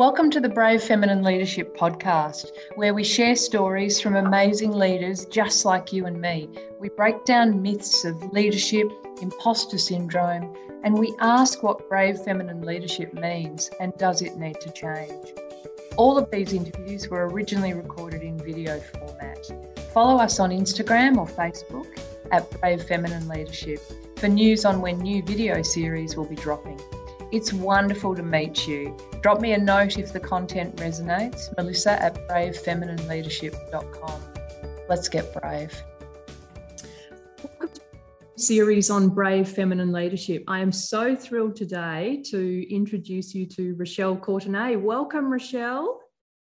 Welcome to the Brave Feminine Leadership Podcast, where we share stories from amazing leaders just like you and me. We break down myths of leadership, imposter syndrome, and we ask what brave feminine leadership means and does it need to change. All of these interviews were originally recorded in video format. Follow us on Instagram or Facebook at Brave Feminine Leadership for news on when new video series will be dropping. It's wonderful to meet you. Drop me a note if the content resonates. Melissa at bravefeminineLeadership.com. Let's get brave. Series on brave feminine leadership. I am so thrilled today to introduce you to Rochelle Courtenay. Welcome, Rochelle.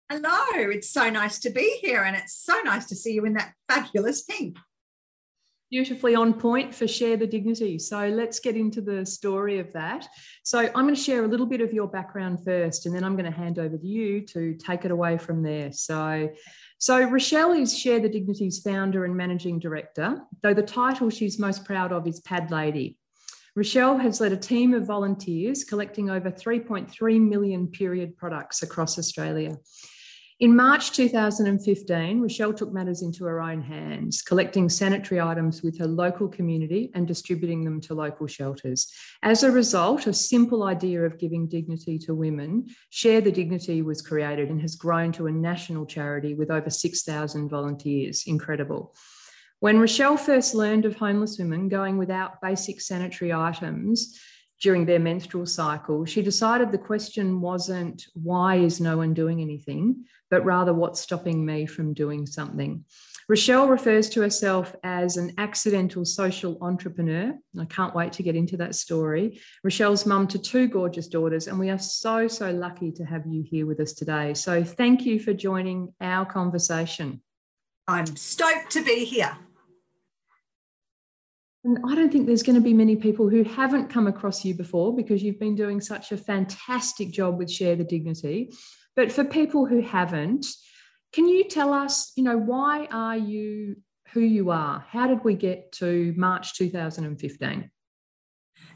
Hello, it's so nice to be here, and it's so nice to see you in that fabulous pink beautifully on point for Share the Dignity. So let's get into the story of that. So I'm going to share a little bit of your background first, and then I'm going to hand over to you to take it away from there. So, so Rochelle is Share the Dignity's founder and managing director, though the title she's most proud of is Pad Lady. Rochelle has led a team of volunteers collecting over 3.3 million period products across Australia. In March 2015, Rochelle took matters into her own hands, collecting sanitary items with her local community and distributing them to local shelters. As a result, a simple idea of giving dignity to women, Share the Dignity, was created and has grown to a national charity with over 6,000 volunteers. Incredible. When Rochelle first learned of homeless women going without basic sanitary items, during their menstrual cycle, she decided the question wasn't why is no one doing anything, but rather what's stopping me from doing something. Rochelle refers to herself as an accidental social entrepreneur. I can't wait to get into that story. Rochelle's mum to two gorgeous daughters, and we are so, so lucky to have you here with us today. So thank you for joining our conversation. I'm stoked to be here. And I don't think there's going to be many people who haven't come across you before because you've been doing such a fantastic job with Share the Dignity. But for people who haven't, can you tell us, you know, why are you who you are? How did we get to March 2015?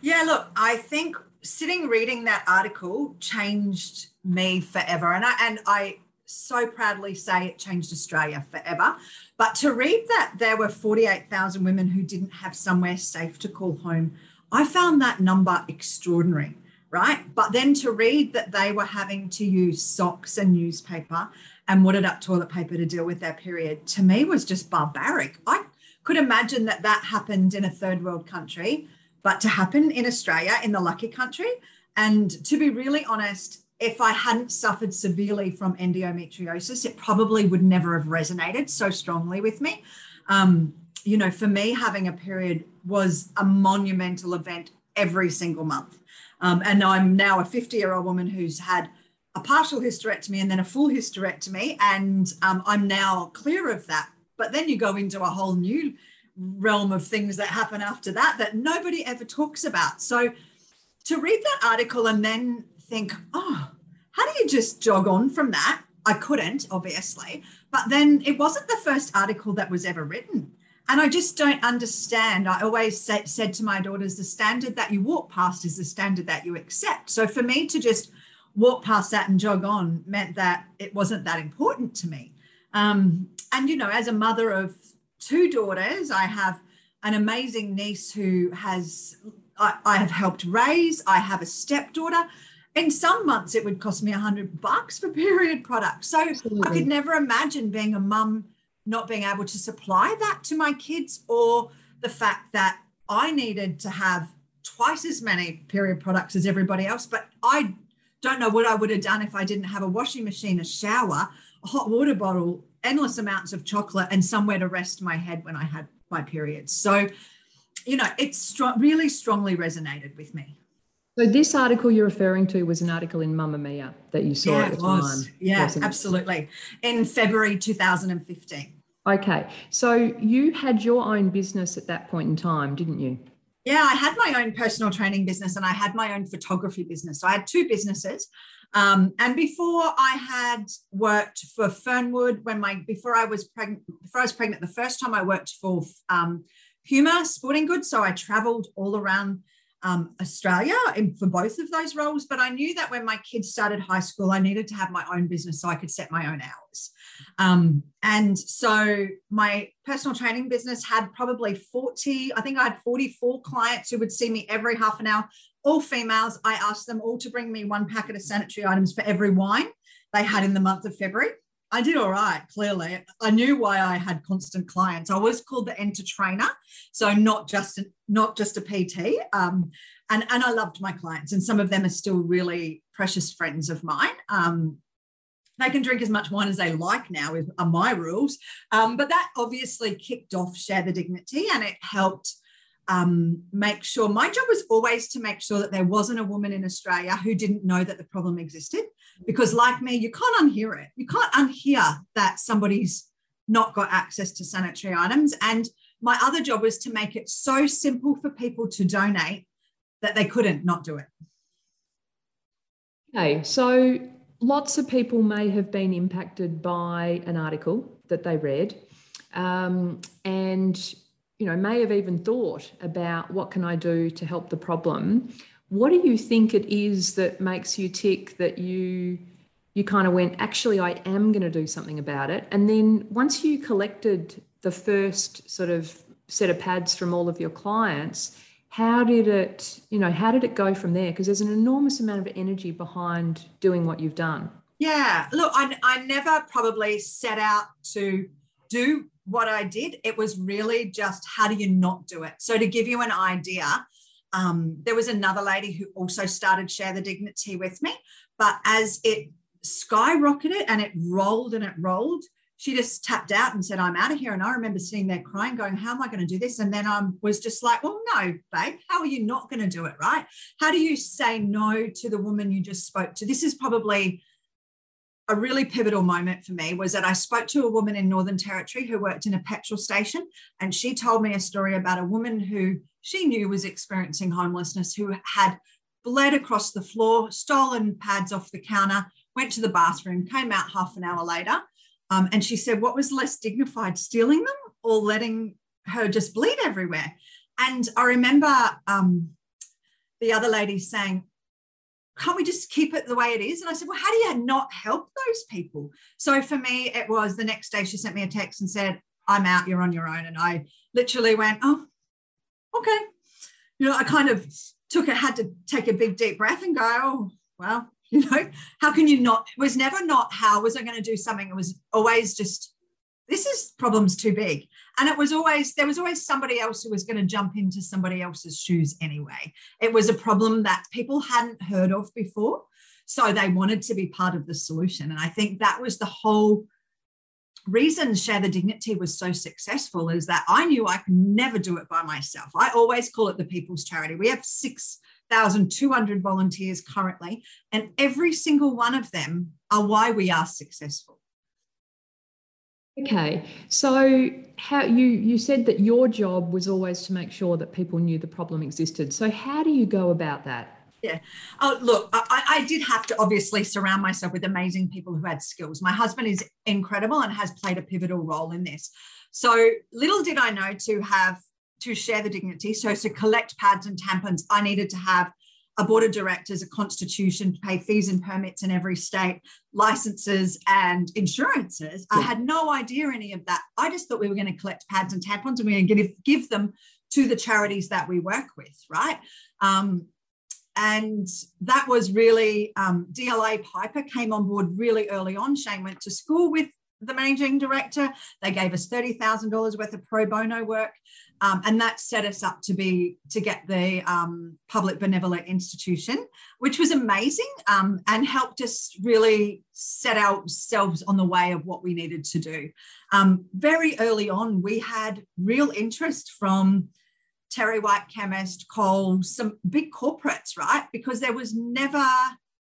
Yeah, look, I think sitting reading that article changed me forever. And I and I so proudly say it changed Australia forever. But to read that there were 48,000 women who didn't have somewhere safe to call home, I found that number extraordinary, right? But then to read that they were having to use socks and newspaper and wadded up toilet paper to deal with their period, to me was just barbaric. I could imagine that that happened in a third world country, but to happen in Australia, in the lucky country, and to be really honest, if I hadn't suffered severely from endometriosis, it probably would never have resonated so strongly with me. Um, you know, for me, having a period was a monumental event every single month. Um, and I'm now a 50 year old woman who's had a partial hysterectomy and then a full hysterectomy. And um, I'm now clear of that. But then you go into a whole new realm of things that happen after that that nobody ever talks about. So to read that article and then think, oh, how do you just jog on from that? I couldn't, obviously. But then it wasn't the first article that was ever written. And I just don't understand. I always say, said to my daughters, the standard that you walk past is the standard that you accept. So for me to just walk past that and jog on meant that it wasn't that important to me. Um, and, you know, as a mother of two daughters, I have an amazing niece who has, I, I have helped raise, I have a stepdaughter in some months it would cost me a hundred bucks for period products. So Absolutely. I could never imagine being a mum not being able to supply that to my kids or the fact that I needed to have twice as many period products as everybody else. But I don't know what I would have done if I didn't have a washing machine, a shower, a hot water bottle, endless amounts of chocolate, and somewhere to rest my head when I had my periods. So, you know, it's strong, really strongly resonated with me. So this article you're referring to was an article in Mamamia that you saw yeah, at the was. time. Yeah, absolutely. In February 2015. Okay. So you had your own business at that point in time, didn't you? Yeah, I had my own personal training business and I had my own photography business. So I had two businesses. Um, and before I had worked for Fernwood, when my before I was pregnant, before I was pregnant, the first time I worked for um, Puma Sporting Goods. So I traveled all around um, Australia in, for both of those roles. But I knew that when my kids started high school, I needed to have my own business so I could set my own hours. Um, and so my personal training business had probably 40, I think I had 44 clients who would see me every half an hour, all females. I asked them all to bring me one packet of sanitary items for every wine they had in the month of February. I did all right, clearly. I knew why I had constant clients. I was called the enter trainer. So not just a, not just a PT. Um, and, and I loved my clients, and some of them are still really precious friends of mine. Um, they can drink as much wine as they like now, are my rules. Um, but that obviously kicked off Share the Dignity and it helped um, make sure my job was always to make sure that there wasn't a woman in Australia who didn't know that the problem existed. Because, like me, you can't unhear it. You can't unhear that somebody's not got access to sanitary items. And my other job was to make it so simple for people to donate that they couldn't not do it. Okay, so lots of people may have been impacted by an article that they read. Um, and you know may have even thought about what can i do to help the problem. What do you think it is that makes you tick that you you kind of went actually i am going to do something about it. And then once you collected the first sort of set of pads from all of your clients how did it you know how did it go from there? Because there's an enormous amount of energy behind doing what you've done. Yeah. Look i, I never probably set out to do what I did. It was really just how do you not do it? So, to give you an idea, um, there was another lady who also started Share the Dignity with me. But as it skyrocketed and it rolled and it rolled, she just tapped out and said, I'm out of here. And I remember sitting there crying, going, How am I going to do this? And then I was just like, Well, no, babe, how are you not going to do it? Right? How do you say no to the woman you just spoke to? This is probably a really pivotal moment for me was that I spoke to a woman in Northern Territory who worked in a petrol station, and she told me a story about a woman who she knew was experiencing homelessness, who had bled across the floor, stolen pads off the counter, went to the bathroom, came out half an hour later. Um, and she said, What was less dignified, stealing them or letting her just bleed everywhere? And I remember um, the other lady saying, can't we just keep it the way it is? And I said, well, how do you not help those people? So for me, it was the next day she sent me a text and said, I'm out, you're on your own. And I literally went, oh, okay. You know, I kind of took it, had to take a big deep breath and go, oh, well, you know, how can you not? It was never not how was I going to do something. It was always just, this is problems too big and it was always there was always somebody else who was going to jump into somebody else's shoes anyway. It was a problem that people hadn't heard of before so they wanted to be part of the solution. And i think that was the whole reason share the dignity was so successful is that i knew i could never do it by myself. I always call it the people's charity. We have 6200 volunteers currently and every single one of them are why we are successful Okay, so how you you said that your job was always to make sure that people knew the problem existed. So how do you go about that? Yeah. Oh, look, I, I did have to obviously surround myself with amazing people who had skills. My husband is incredible and has played a pivotal role in this. So little did I know to have to share the dignity. So to collect pads and tampons, I needed to have a board of directors, a constitution, pay fees and permits in every state, licenses and insurances. Yeah. I had no idea any of that. I just thought we were going to collect pads and tampons and we were going to give, give them to the charities that we work with, right? Um, and that was really um, DLA Piper came on board really early on. Shane went to school with the managing director. They gave us $30,000 worth of pro bono work. Um, and that set us up to be to get the um, public benevolent institution, which was amazing um, and helped us really set ourselves on the way of what we needed to do. Um, very early on, we had real interest from Terry White Chemist, Coles, some big corporates, right? Because there was never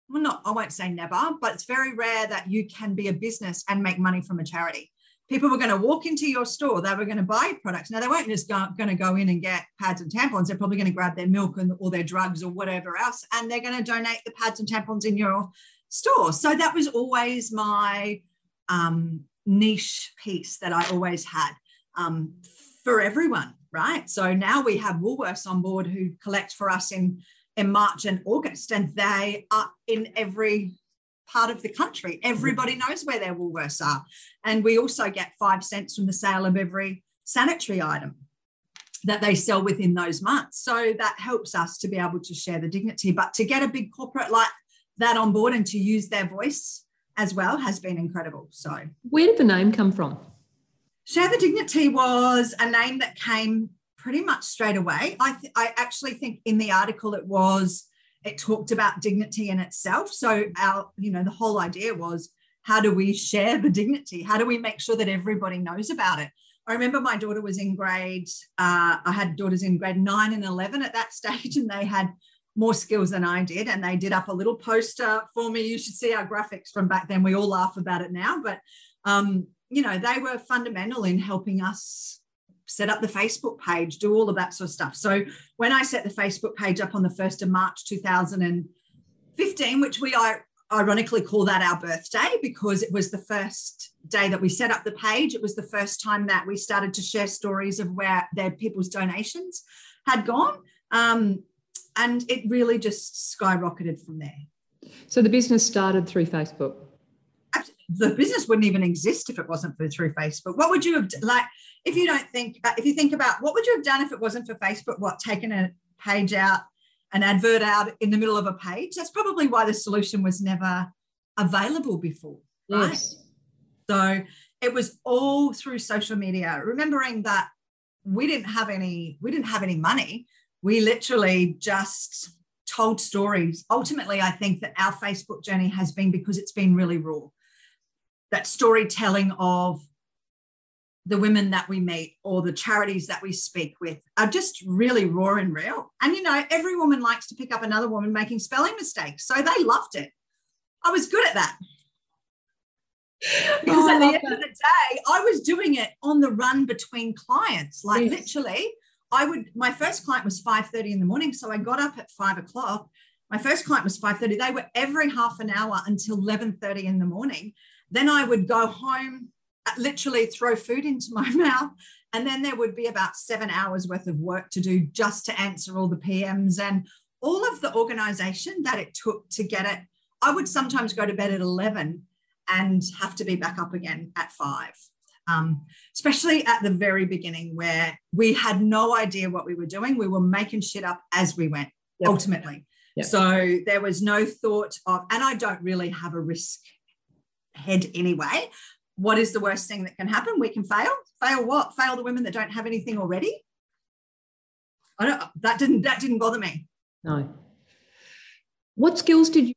well, not, I won't say never, but it's very rare that you can be a business and make money from a charity. People were going to walk into your store, they were going to buy products. Now, they weren't just go, going to go in and get pads and tampons. They're probably going to grab their milk and, or their drugs or whatever else, and they're going to donate the pads and tampons in your store. So that was always my um, niche piece that I always had um, for everyone right? So now we have Woolworths on board who collect for us in, in March and August, and they are in every part of the country. Everybody mm-hmm. knows where their Woolworths are. And we also get five cents from the sale of every sanitary item that they sell within those months. So that helps us to be able to share the dignity. But to get a big corporate like that on board and to use their voice as well has been incredible. So, where did the name come from? Share the Dignity was a name that came pretty much straight away. I, th- I actually think in the article it was it talked about dignity in itself. So our, you know, the whole idea was how do we share the dignity? How do we make sure that everybody knows about it? I remember my daughter was in grade, uh, I had daughters in grade nine and 11 at that stage, and they had more skills than I did. And they did up a little poster for me. You should see our graphics from back then. We all laugh about it now, but, um, you know, they were fundamental in helping us set up the Facebook page, do all of that sort of stuff. So when I set the Facebook page up on the 1st of March 2015, which we ironically call that our birthday because it was the first day that we set up the page. It was the first time that we started to share stories of where their people's donations had gone. Um, and it really just skyrocketed from there. So the business started through Facebook. The business wouldn't even exist if it wasn't for through Facebook. What would you have like if you don't think uh, if you think about what would you have done if it wasn't for Facebook? What taken a page out, an advert out in the middle of a page? That's probably why the solution was never available before, right? Yes. So it was all through social media. Remembering that we didn't have any we didn't have any money we literally just told stories. Ultimately, I think that our Facebook journey has been because it's been really raw. That storytelling of the women that we meet or the charities that we speak with are just really raw and real. And you know, every woman likes to pick up another woman making spelling mistakes. So they loved it. I was good at that. Because oh, at the end that. of the day, I was doing it on the run between clients. Like yes. literally, I would, my first client was 5.30 in the morning. So I got up at five o'clock. My first client was 5.30. They were every half an hour until 11.30 in the morning. Then I would go home, uh, literally throw food into my mouth. And then there would be about seven hours worth of work to do just to answer all the PMs and all of the organization that it took to get it. I would sometimes go to bed at 11 and have to be back up again at five um, especially at the very beginning where we had no idea what we were doing. We were making shit up as we went, yep. ultimately. Yep. So there was no thought of, and I don't really have a risk head anyway. What is the worst thing that can happen? We can fail. Fail what? Fail the women that don't have anything already. I don't. That didn't. That didn't bother me. No. What skills did you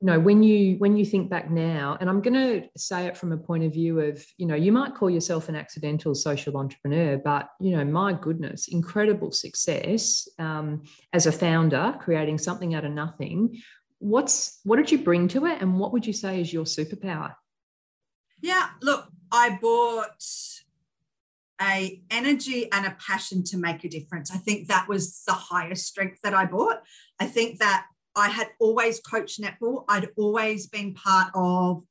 you know when you when you think back now and i'm going to say it from a point of view of you know you might call yourself an accidental social entrepreneur but you know my goodness incredible success um, as a founder creating something out of nothing what's what did you bring to it and what would you say is your superpower? Yeah look i bought a energy and a passion to make a difference. I think that was the highest strength that i bought. I think that I had always coached netball. I'd always been part of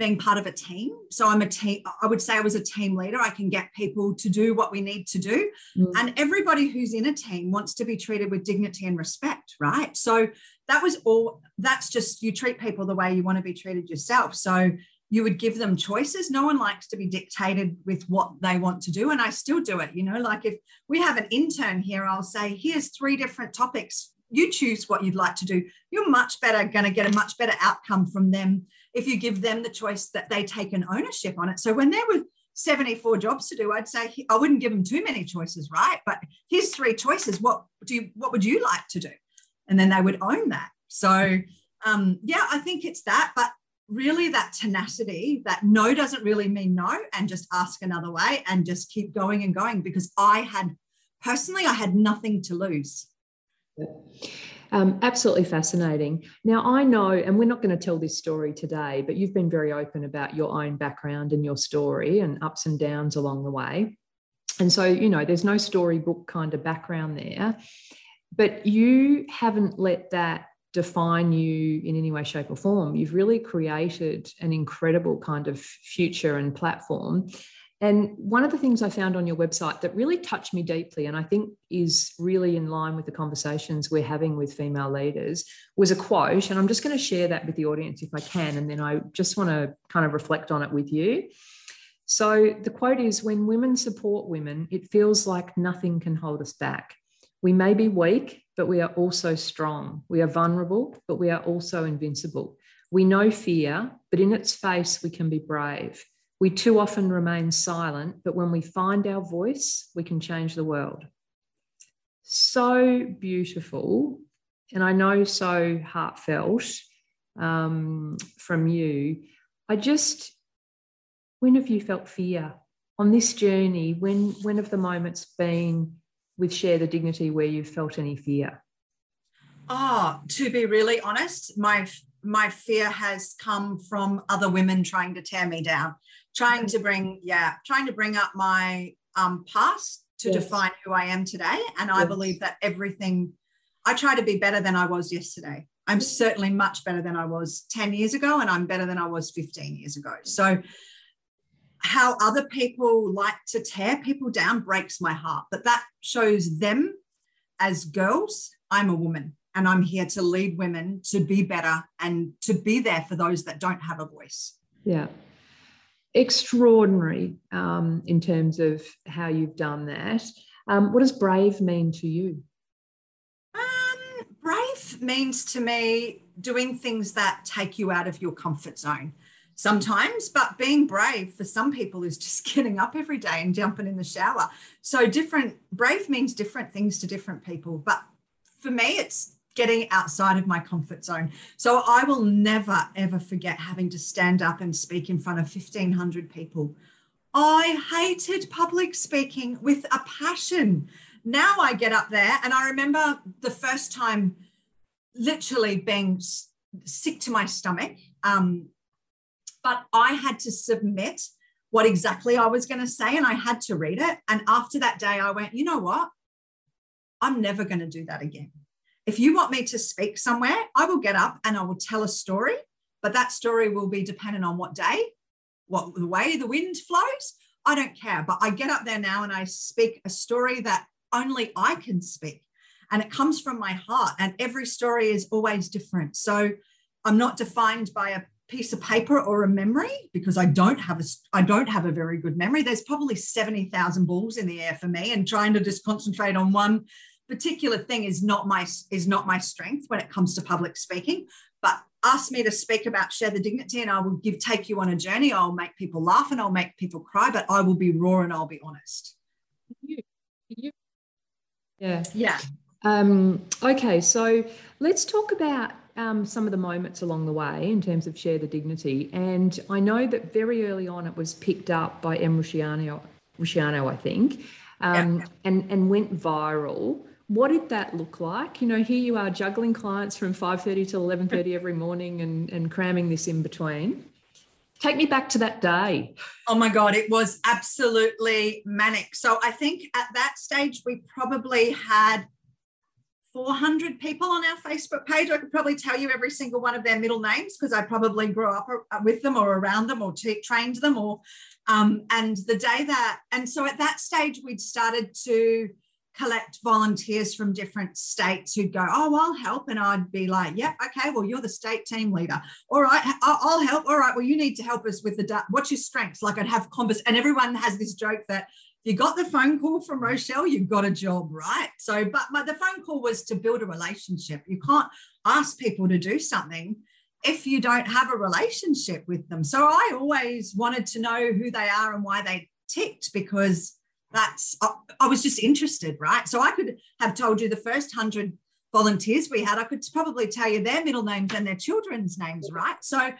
being part of a team. So I'm a team, I would say I was a team leader. I can get people to do what we need to do. Mm. And everybody who's in a team wants to be treated with dignity and respect, right? So that was all, that's just you treat people the way you want to be treated yourself. So you would give them choices. No one likes to be dictated with what they want to do. And I still do it. You know, like if we have an intern here, I'll say, here's three different topics you choose what you'd like to do you're much better going to get a much better outcome from them if you give them the choice that they take an ownership on it. So when there were 74 jobs to do i'd say i wouldn't give them too many choices right? But here's three choices what do you what would you like to do? And then they would own that. So um, yeah i think it's that but really that tenacity that no doesn't really mean no and just ask another way and just keep going and going because i had personally i had nothing to lose um, absolutely fascinating. Now, I know, and we're not going to tell this story today, but you've been very open about your own background and your story and ups and downs along the way. And so, you know, there's no storybook kind of background there, but you haven't let that define you in any way, shape, or form. You've really created an incredible kind of future and platform. And one of the things I found on your website that really touched me deeply, and I think is really in line with the conversations we're having with female leaders, was a quote. And I'm just going to share that with the audience if I can. And then I just want to kind of reflect on it with you. So the quote is When women support women, it feels like nothing can hold us back. We may be weak, but we are also strong. We are vulnerable, but we are also invincible. We know fear, but in its face, we can be brave. We too often remain silent, but when we find our voice, we can change the world. So beautiful, and I know so heartfelt um, from you. I just, when have you felt fear on this journey? When, when have the moments been with Share the Dignity where you've felt any fear? Oh, to be really honest, my my fear has come from other women trying to tear me down trying to bring yeah trying to bring up my um, past to yes. define who i am today. And yes. i believe that everything i try to be better than i was yesterday. I'm certainly much better than i was 10 years ago and i'm better than i was 15 years ago. So how other people like to tear people down breaks my heart but that shows them as girls i'm a woman and i'm here to lead women to be better and to be there for those that don't have a voice. Yeah extraordinary um, in terms of how you've done that. Um, what does brave mean to you? Um, brave means to me doing things that take you out of your comfort zone sometimes, but being brave for some people is just getting up every day and jumping in the shower. So, different, brave means different things to different people. But for me, it's getting outside of my comfort zone. So I will never, ever forget having to stand up and speak in front of 1,500 people. I hated public speaking with a passion. Now I get up there and I remember the first time literally being sick to my stomach. Um, but I had to submit what exactly I was going to say and I had to read it. And after that day, I went, you know what? I'm never going to do that again. If you want me to speak somewhere, I will get up and I will tell a story, but that story will be dependent on what day, what the way the wind flows. I don't care, but I get up there now and I speak a story that only I can speak. And it comes from my heart, and every story is always different. So I'm not defined by a piece of paper or a memory because I don't have a I don't have a very good memory. There's probably 70,000 balls in the air for me and trying to just concentrate on one particular thing is not my is not my strength when it comes to public speaking but ask me to speak about share the dignity and i will give take you on a journey. I'll make people laugh and i'll make people cry but i will be raw and i'll be honest. You, you. yeah. Yeah. Um, okay so let's talk about um, some of the moments along the way in terms of share the dignity. And i know that very early on it was picked up by em rusciano, rusciano i think um, yeah. and, and went viral what did that look like? You know, here you are juggling clients from 5.30 till 11.30 every morning and, and cramming this in between. Take me back to that day. Oh my God, it was absolutely manic. So I think at that stage, we probably had 400 people on our Facebook page. I could probably tell you every single one of their middle names because I probably grew up with them or around them or t- trained them. Or um, and the day that and so at that stage we'd started to collect volunteers from different states who'd go, Oh, I'll help. And I'd be like, Yep, yeah, okay, well, you're the state team leader. All right, I'll help. All right, well, you need to help us with the, what's your strengths? Like I'd have convers, and everyone has this joke that you got the phone call from Rochelle, you got a job, right? So, but my, the phone call was to build a relationship. You can't ask people to do something if you don't have a relationship with them. So I always wanted to know who they are and why they ticked because that's I, was just interested right? So i could have told you the first 100 volunteers we had i could probably tell you their middle names and their children's names right? So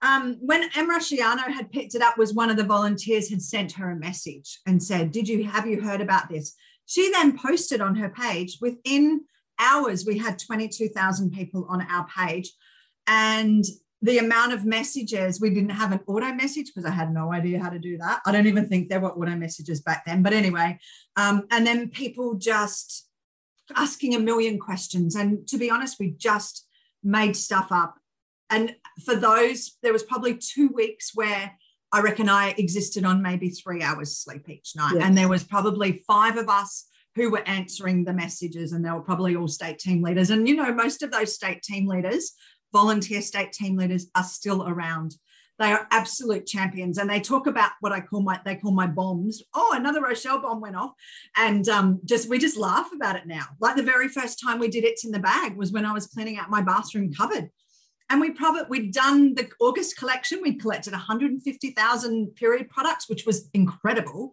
um, when Em Rusciano had picked it up was one of the volunteers had sent her a message and said did you have you heard about this? She then posted on her page within hours we had 22,000 people on our page. And the amount of messages we didn't have an auto message because I had no idea how to do that. I don't even think there were auto messages back then. But anyway, um, and then people just asking a million questions. And to be honest, we just made stuff up. And for those, there was probably two weeks where I reckon I existed on maybe three hours sleep each night. Yes. And there was probably five of us who were answering the messages, and they were probably all state team leaders. And you know, most of those state team leaders, volunteer state team leaders, are still around. They are absolute champions, and they talk about what I call my they call my bombs. Oh, another Rochelle bomb went off, and um, just we just laugh about it now. Like the very first time we did it's in the bag was when I was cleaning out my bathroom cupboard, and we probably we'd done the August collection. We'd collected 150,000 period products, which was incredible.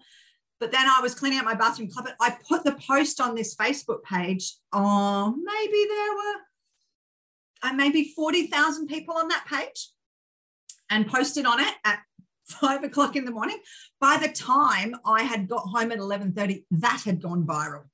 But then I was cleaning out my bathroom cupboard. I put the post on this Facebook page. Oh, maybe there were uh, maybe 40,000 people on that page and posted on it at five o'clock in the morning. By the time I had got home at 11:30, that had gone viral.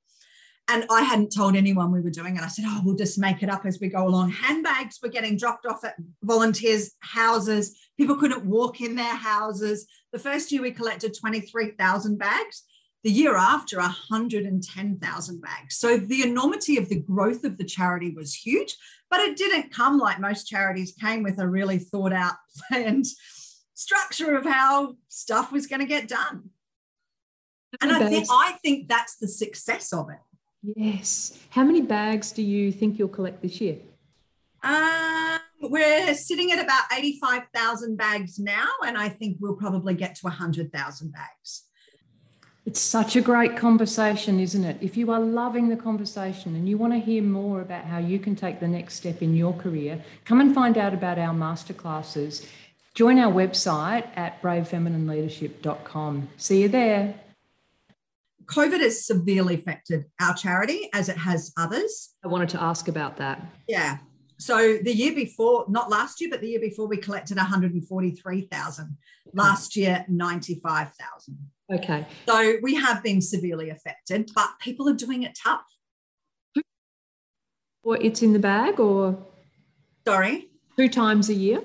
And I hadn't told anyone we were doing it. I said, oh, we'll just make it up as we go along. Handbags were getting dropped off at volunteers' houses. People couldn't walk in their houses. The first year we collected 23,000 bags. The year after, 110,000 bags. So the enormity of the growth of the charity was huge, but it didn't come like most charities came with a really thought out planned structure of how stuff was going to get done. And I think, I think that's the success of it. Yes. How many bags do you think you'll collect this year? Um, we're sitting at about 85,000 bags now, and I think we'll probably get to 100,000 bags. It's such a great conversation, isn't it? If you are loving the conversation and you want to hear more about how you can take the next step in your career, come and find out about our masterclasses. Join our website at bravefeminineleadership.com. See you there. COVID has severely affected our charity as it has others. I wanted to ask about that. Yeah. So the year before, not last year, but the year before, we collected 143,000. Last year, 95,000. Okay. So we have been severely affected, but people are doing it tough. Or it's in the bag, or? Sorry? Two times a year?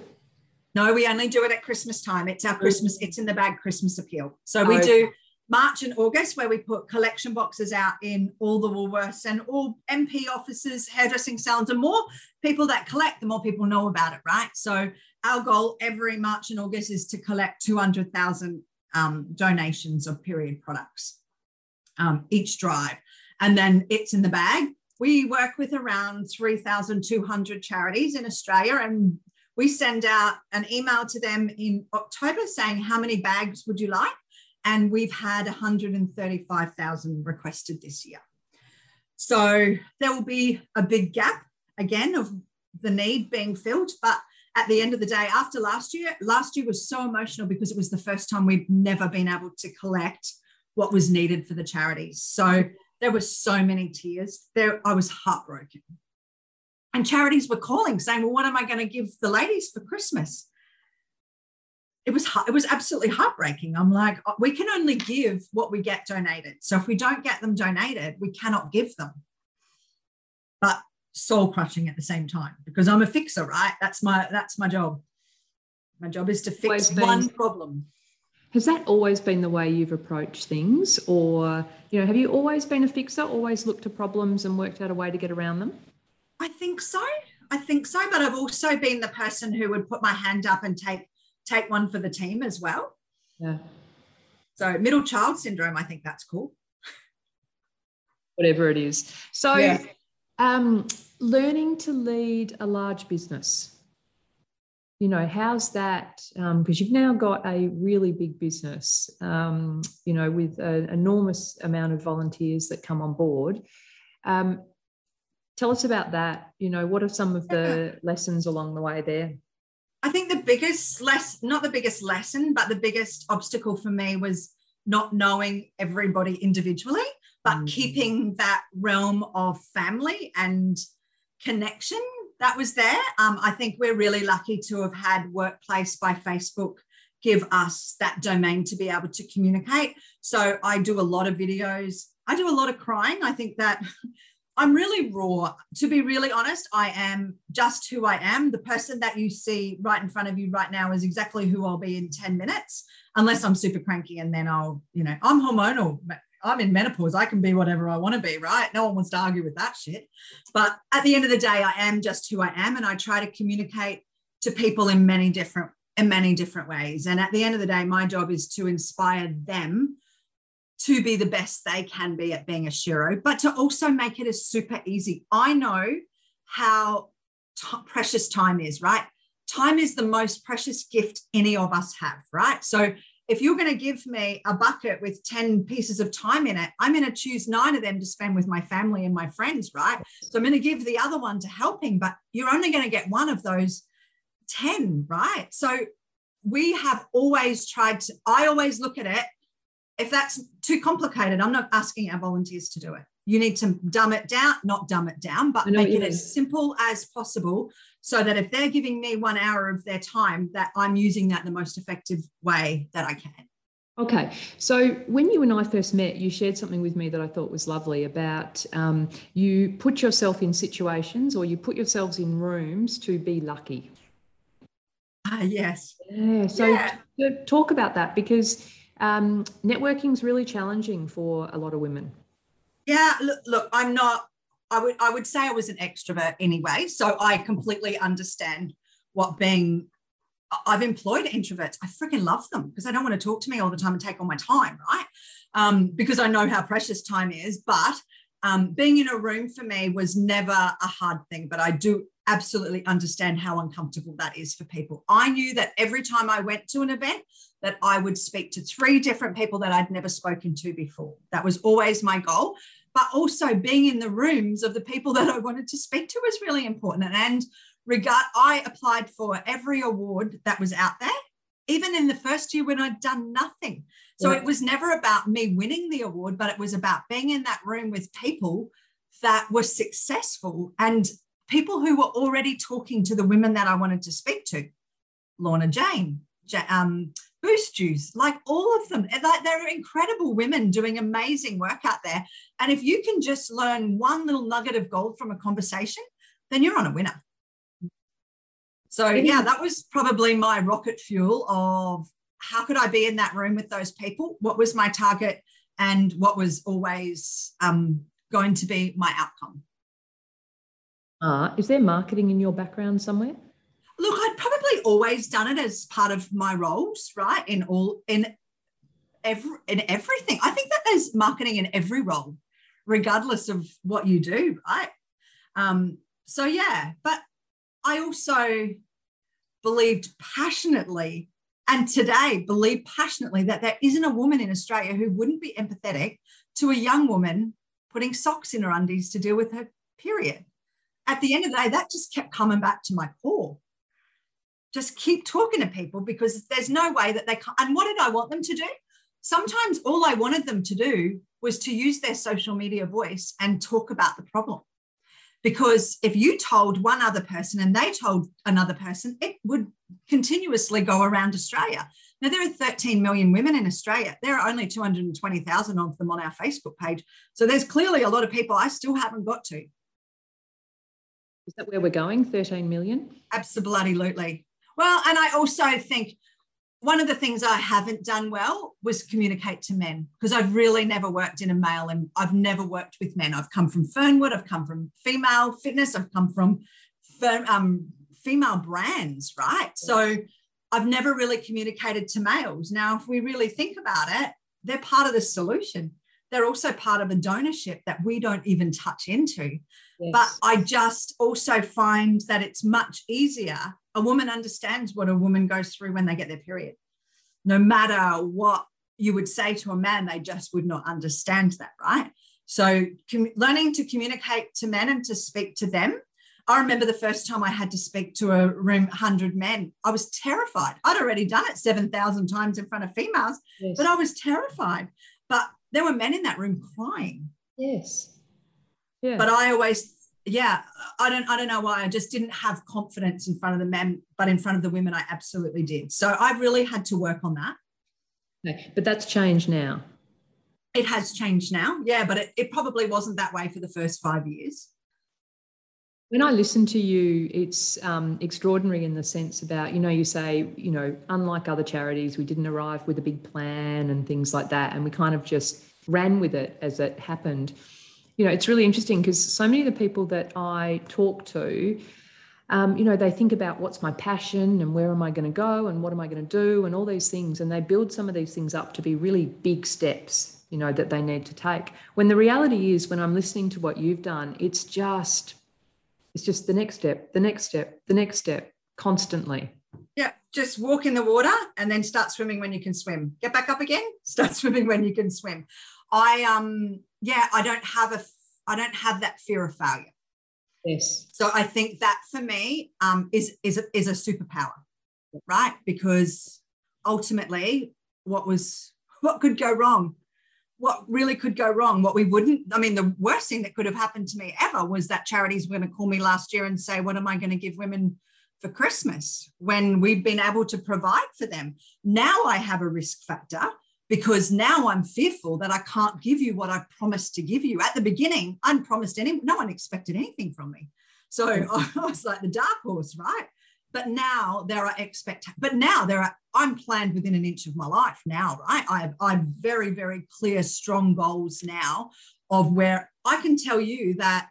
No, we only do it at Christmas time. It's our oh. Christmas, it's in the bag Christmas appeal. So we oh, okay. do March and August, where we put collection boxes out in all the Woolworths and all MP offices, hairdressing salons, and more people that collect, the more people know about it, right? So our goal every March and August is to collect 200,000 um, donations of period products um, each drive. And then it's in the bag. We work with around 3,200 charities in Australia and we send out an email to them in October saying, How many bags would you like? and we've had 135,000 requested this year. So there will be a big gap again of the need being filled, but at the end of the day, after last year, last year was so emotional because it was the first time we'd never been able to collect what was needed for the charities. So there were so many tears. There, I was heartbroken. And charities were calling saying, Well, what am I going to give the ladies for Christmas? it was it was absolutely heartbreaking. I'm like, oh, we can only give what we get donated. So if we don't get them donated, we cannot give them. But soul crushing at the same time because I'm a fixer, right? That's my that's my job. My job is to fix one problem. Has that always been the way you've approached things, or you know, have you always been a fixer? Always looked at problems and worked out a way to get around them? I think so. I think so. But I've also been the person who would put my hand up and take take one for the team as well. Yeah. So middle child syndrome, I think that's cool. Whatever it is. So yeah. um, learning to lead a large business. You know, how's that? Because um, you've now got a really big business, um, you know, with an enormous amount of volunteers that come on board. Um, tell us about that. You know, what are some of the lessons along the way there? I think the biggest less not the biggest lesson, but the biggest obstacle for me was not knowing everybody individually, but mm. keeping that realm of family and connection that was there. Um, I think we're really lucky to have had Workplace by Facebook give us that domain to be able to communicate. So I do a lot of videos. I do a lot of crying. I think that I'm really raw. To be really honest, I am just who I am. The person that you see right in front of you right now is exactly who I'll be in 10 minutes, unless I'm super cranky and then I'll, you know, I'm hormonal. I'm in menopause. I can be whatever I want to be, right? No one wants to argue with that shit. But at the end of the day, I am just who I am. And I try to communicate to people in many different in many different ways. And at the end of the day, my job is to inspire them to be the best they can be at being a shero, but to also make it as super easy. I know how t- precious time is, right? Time is the most precious gift any of us have, right? So if you're going to give me a bucket with 10 pieces of time in it, I'm going to choose nine of them to spend with my family and my friends, right? So I'm going to give the other one to helping, but you're only going to get one of those 10, right? So we have always tried to, I always look at it. If that's too complicated, I'm not asking our volunteers to do it. You need to dumb it down, not dumb it down, but make it as simple as possible so that if they're giving me one hour of their time, that I'm using that the most effective way that I can. Okay, so when you and I first met, you shared something with me that I thought was lovely about um, you put yourself in situations or you put yourselves in rooms to be lucky. Ah, yes. Yeah. So yeah. talk about that because um, networking is really challenging for a lot of women. Yeah. Look, look, I'm not. I would I would say I was an extrovert anyway, so I completely understand what being. I've employed introverts. I freaking love them because they don't want to talk to me all the time and take all my time, right? Um, because I know how precious time is. But um, being in a room for me was never a hard thing. But I do absolutely understand how uncomfortable that is for people. I knew that every time I went to an event that I would speak to three different people that I'd never spoken to before. That was always my goal. But also being in the rooms of the people that I wanted to speak to was really important. And regard I applied for every award that was out there, even in the first year when I'd done nothing. So yeah. it was never about me winning the award, but it was about being in that room with people that were successful and people who were already talking to the women that I wanted to speak to, Lorna Jane, um, Boost Juice, like all of them. Like they're incredible women doing amazing work out there. And if you can just learn one little nugget of gold from a conversation, then you're on a winner. So yeah, that was probably my rocket fuel of how could I be in that room with those people? What was my target? And what was always um, going to be my outcome? Uh, is there marketing in your background somewhere? Look, I'd probably always done it as part of my roles, right? In all in every in everything. I think that there's marketing in every role, regardless of what you do, right? Um, so yeah, but I also believed passionately and today believe passionately that there isn't a woman in Australia who wouldn't be empathetic to a young woman putting socks in her undies to deal with her period at the end of the day, that just kept coming back to my core. Just keep talking to people because there's no way that they can't. And what did I want them to do? Sometimes all I wanted them to do was to use their social media voice and talk about the problem. Because if you told one other person and they told another person, it would continuously go around Australia. Now, there are 13 million women in Australia. There are only 220,000 of them on our Facebook page. So there's clearly a lot of people I still haven't got to. Is that where we're going? 13 million? Absolutely. Well, and I also think one of the things I haven't done well was communicate to men because I've really never worked in a male and I've never worked with men. I've come from Fernwood, I've come from female fitness, I've come from um, female brands, right? So I've never really communicated to males. Now, if we really think about it, they're part of the solution. They're also part of a donorship that we don't even touch into. Yes. But I just also find that it's much easier. A woman understands what a woman goes through when they get their period. No matter what you would say to a man, they just would not understand that, right? So, com- learning to communicate to men and to speak to them. I remember the first time I had to speak to a room 100 men. I was terrified. I'd already done it 7,000 times in front of females, yes. but I was terrified. But there were men in that room crying. Yes. Yeah. But I always, yeah, I don't, I don't know why. I just didn't have confidence in front of the men, but in front of the women, I absolutely did. So I really had to work on that. Okay. But that's changed now. It has changed now. Yeah. But it, it probably wasn't that way for the first five years. When I listen to you, it's um, extraordinary in the sense about, you know, you say, you know, unlike other charities, we didn't arrive with a big plan and things like that. And we kind of just ran with it as it happened you know, it's really interesting because so many of the people that I talk to, um, you know, they think about what's my passion and where am I going to go and what am I going to do and all these things. And they build some of these things up to be really big steps, you know, that they need to take. When the reality is, when I'm listening to what you've done, it's just, it's just the next step, the next step, the next step, constantly. Yeah, just walk in the water and then start swimming when you can swim. Get back up again, start swimming when you can swim. I um yeah, I don't have a I don't have that fear of failure. Yes. So I think that for me um, is is a, is a superpower, right? Because ultimately, what was what could go wrong? What really could go wrong? What we wouldn't? I mean, the worst thing that could have happened to me ever was that charities were going to call me last year and say, "What am I going to give women?" For Christmas, when we've been able to provide for them. Now I have a risk factor because now I'm fearful that I can't give you what I promised to give you. At the beginning, I promised any, no one expected anything from me. So I was like the dark horse, right? But now there are expect, but now there are, I'm planned within an inch of my life now, right? I have, I have very, very clear, strong goals now of where I can tell you that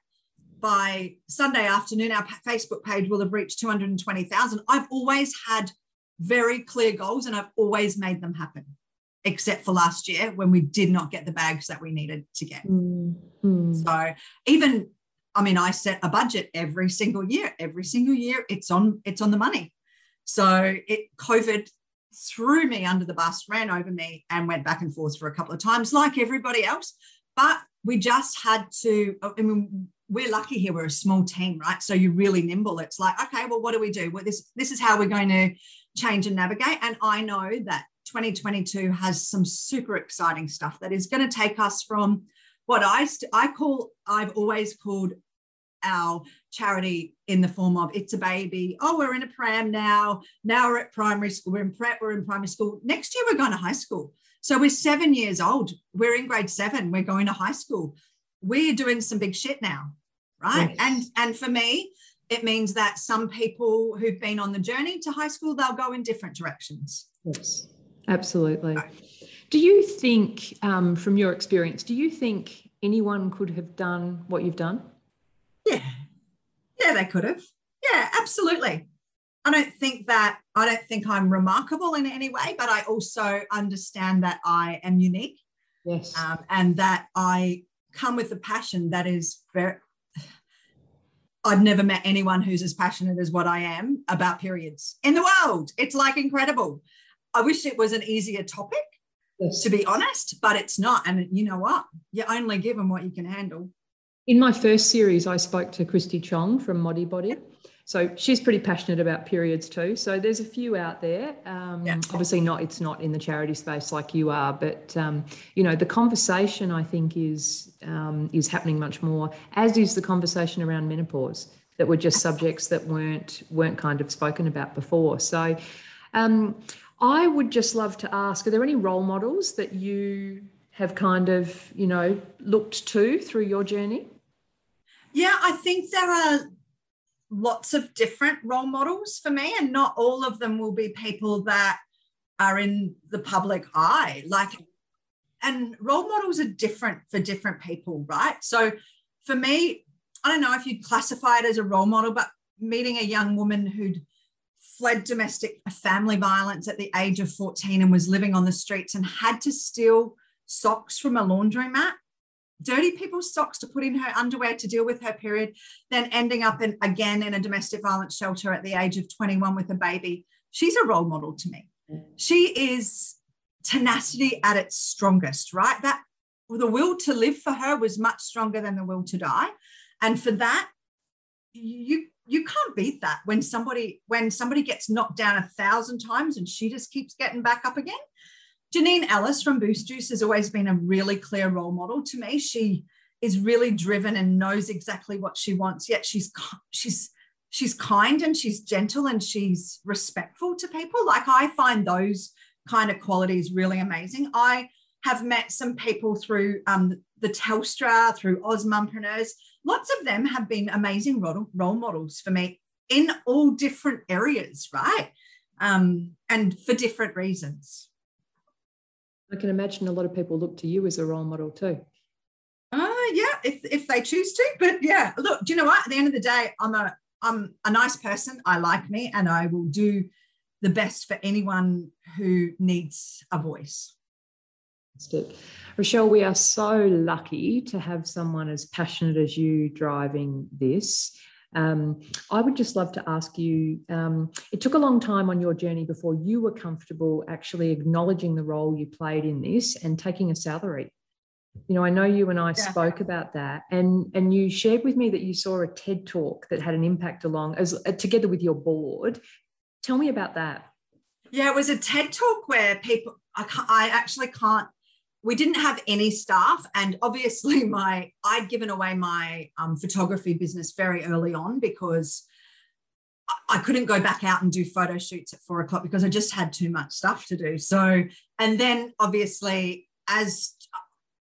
by Sunday afternoon, our Facebook page will have reached 220,000. I've always had very clear goals and I've always made them happen except for last year when we did not get the bags that we needed to get. Mm-hmm. So even I mean I set a budget every single year. Every single year it's on it's on the money. So it COVID threw me under the bus, ran over me and went back and forth for a couple of times like everybody else. But we just had to I mean we're lucky here we're a small team right so you're really nimble it's like okay well what do we do well this this is how we're going to change and navigate and i know that 2022 has some super exciting stuff that is going to take us from what I, st- I call, I've always called our charity in the form of it's a baby. Oh, we're in a pram now. Now we're at primary school. We're in prep. We're in primary school. Next year we're going to high school. So we're seven years old. We're in grade seven. We're going to high school. We're doing some big shit now, right? Yes. And and for me, it means that some people who've been on the journey to high school, they'll go in different directions. Yes. Absolutely. Do you think, um, from your experience, do you think anyone could have done what you've done? Yeah. Yeah, they could have. Yeah, absolutely. I don't think that, I don't think I'm remarkable in any way, but I also understand that I am unique. Yes. Um, and that I come with a passion that is very, I've never met anyone who's as passionate as what I am about periods in the world. It's like incredible. I wish it was an easier topic, yes. to be honest, but it's not. And you know what? You're only given what you can handle. In my first series, I spoke to Kristy Chong from Modibodi. So she's pretty passionate about periods too. So there's a few out there. Um, yeah. Obviously, not it's not in the charity space like you are, but um, you know the conversation I think is um, is happening much more, as is the conversation around menopause that were just subjects that weren't weren't kind of spoken about before. So um, I would just love to ask are there any role models that you have kind of, you know, looked to through your journey? Yeah, I think there are lots of different role models for me, and not all of them will be people that are in the public eye. Like, and role models are different for different people, right? So for me, I don't know if you'd classify it as a role model, but meeting a young woman who'd fled domestic family violence at the age of 14 and was living on the streets and had to steal socks from a laundromat dirty people's socks to put in her underwear to deal with her period, then ending up in, again in a domestic violence shelter at the age of 21 with a baby. She's a role model to me. She is tenacity at its strongest, right? That the will to live for her was much stronger than the will to die. And for that, you you can't beat that when somebody when somebody gets knocked down a thousand times and she just keeps getting back up again. Janine Allis from boost juice has always been a really clear role model to me. She is really driven and knows exactly what she wants yet she's she's she's kind and she's gentle and she's respectful to people. Like i find those kind of qualities really amazing. I have met some people through um, the telstra through AusMumpreneurs lots of them have been amazing role, role models for me in all different areas, right? Um, and for different reasons. I can imagine a lot of people look to you as a role model too. Uh, yeah, if, if they choose to. But yeah, look, do you know what? At the end of the day, I'm a I'm a nice person. I like me, and I will do the best for anyone who needs a voice. Fantastic. Rochelle, we are so lucky to have someone as passionate as you driving this. Um, I would just love to ask you um, it took a long time on your journey before you were comfortable actually acknowledging the role you played in this and taking a salary. You know, I know you and I yeah. spoke about that, and and you shared with me that you saw a TED talk that had an impact along as uh, together with your board. Tell me about that. Yeah, it was a TED talk where people. I, I actually can't we didn't have any staff and obviously my i'd given away my um, photography business very early on because I couldn't go back out and do photo shoots at four o'clock because I just had too much stuff to do. So, and then obviously, as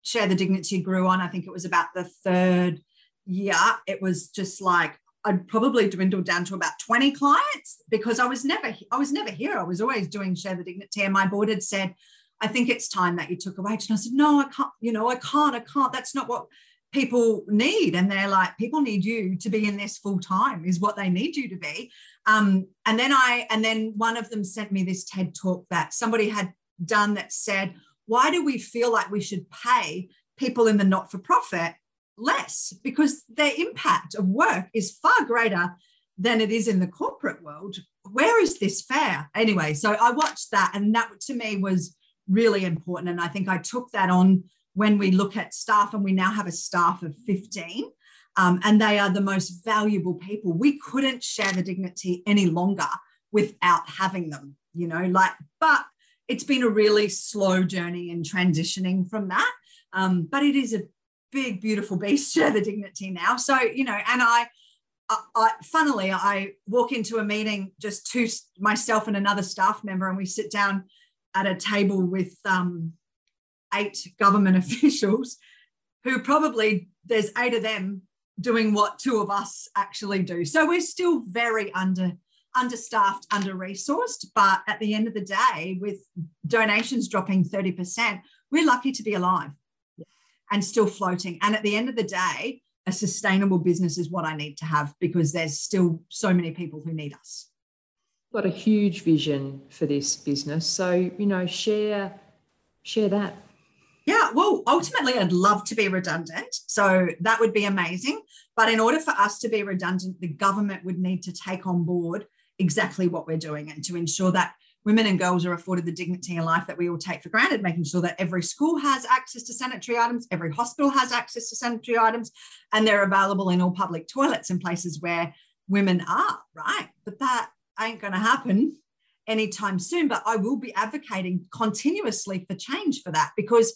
Share the Dignity grew on, I think it was about the third year, it was just like I'd probably dwindled down to about 20 clients because I was never, I was never here. I was always doing Share the Dignity. And my board had said, I think it's time that you took a wage. And I said, no, I can't, you know, I can't, I can't. That's not what people need. And they're like, people need you to be in this full time is what they need you to be. Um, and then I, and then one of them sent me this TED talk that somebody had done that said, why do we feel like we should pay people in the not-for-profit less? Because their impact of work is far greater than it is in the corporate world. Where is this fair? Anyway, so I watched that, and that to me was really important. And I think I took that on when we look at staff, and we now have a staff of 15. Um, and they are the most valuable people. We couldn't share the dignity any longer without having them, you know, like, but it's been a really slow journey in transitioning from that. Um, but it is a big, beautiful beast, share the dignity now. So, you know, and I, I, I, funnily, I walk into a meeting, just two, myself and another staff member, and we sit down at a table with um, eight government officials who probably there's eight of them doing what two of us actually do. So we're still very under understaffed, under resourced, but at the end of the day, with donations dropping 30%, we're lucky to be alive and still floating. And at the end of the day, a sustainable business is what I need to have because there's still so many people who need us got a huge vision for this business. So, you know, share share that. Yeah, well, ultimately, I'd love to be redundant. So that would be amazing. But in order for us to be redundant, the government would need to take on board exactly what we're doing and to ensure that women and girls are afforded the dignity in life that we all take for granted, making sure that every school has access to sanitary items, every hospital has access to sanitary items, and they're available in all public toilets and places where women are, right? But that ain't going to happen anytime soon. But I will be advocating continuously for change for that because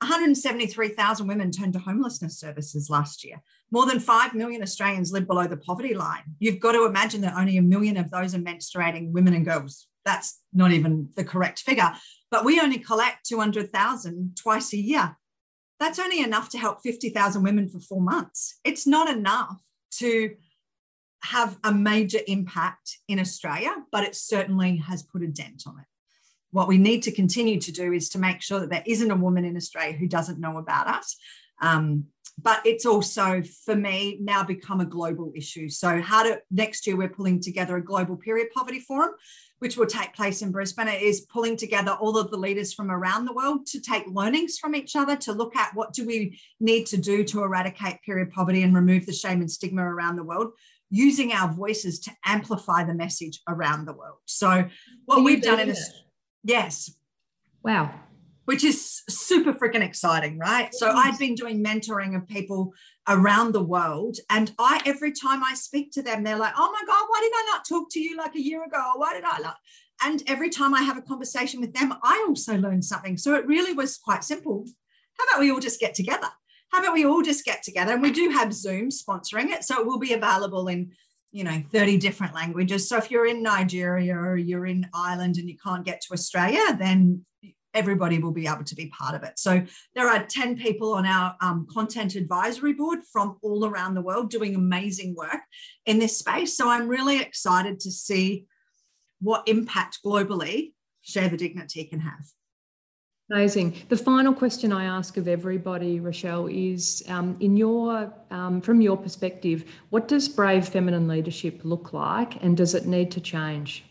173,000 women turned to homelessness services last year. More than 5 million Australians live below the poverty line. You've got to imagine that only a million of those are menstruating women and girls. That's not even the correct figure. But we only collect 200,000 twice a year. That's only enough to help 50,000 women for four months. It's not enough to have a major impact in Australia, but it certainly has put a dent on it. What we need to continue to do is to make sure that there isn't a woman in Australia who doesn't know about us. Um, but it's also, for me, now become a global issue. So, how to next year, we're pulling together a global period poverty forum, which will take place in Brisbane. It is pulling together all of the leaders from around the world to take learnings from each other, to look at what do we need to do to eradicate period poverty and remove the shame and stigma around the world using our voices to amplify the message around the world. So what we've done in this, yes. Wow. Which is super freaking exciting, right? So I've been doing mentoring of people around the world. And I every time I speak to them, they're like, oh my God, why did I not talk to you like a year ago? Why did I not? And every time I have a conversation with them, I also learn something. So it really was quite simple. How about we all just get together? How about we all just get together? And we do have zoom sponsoring it so it will be available in you know 30 different languages. So if you're in nigeria or you're in ireland and you can't get to australia then everybody will be able to be part of it. So there are 10 people on our um, content advisory board from all around the world doing amazing work in this space. So i'm really excited to see what impact globally share the dignity can have Amazing. The final question I ask of everybody, Rochelle, is um, in your um, from your perspective, what does brave feminine leadership look like, and does it need to change?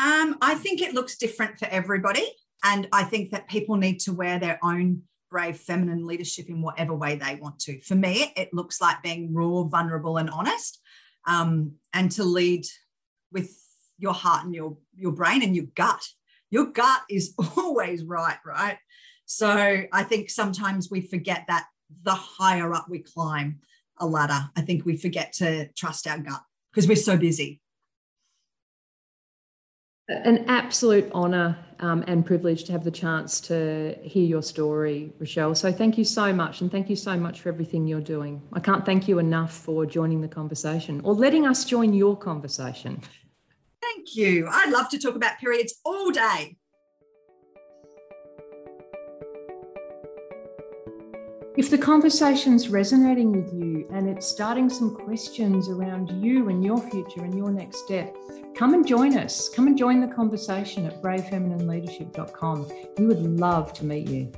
Um, I think it looks different for everybody, and I think that people need to wear their own brave feminine leadership in whatever way they want to. For me, it looks like being raw, vulnerable, and honest, um, and to lead with your heart and your your brain and your gut your gut is always right, right? So I think sometimes we forget that the higher up we climb a ladder, I think we forget to trust our gut because we're so busy. An absolute honour um, and privilege to have the chance to hear your story, Rochelle. So thank you so much, and thank you so much for everything you're doing. I can't thank you enough for joining the conversation or letting us join your conversation. Thank you. I'd love to talk about periods all day. If the conversation's resonating with you and it's starting some questions around you and your future and your next step, come and join us. Come and join the conversation at bravefeminineleadership.com. We would love to meet you.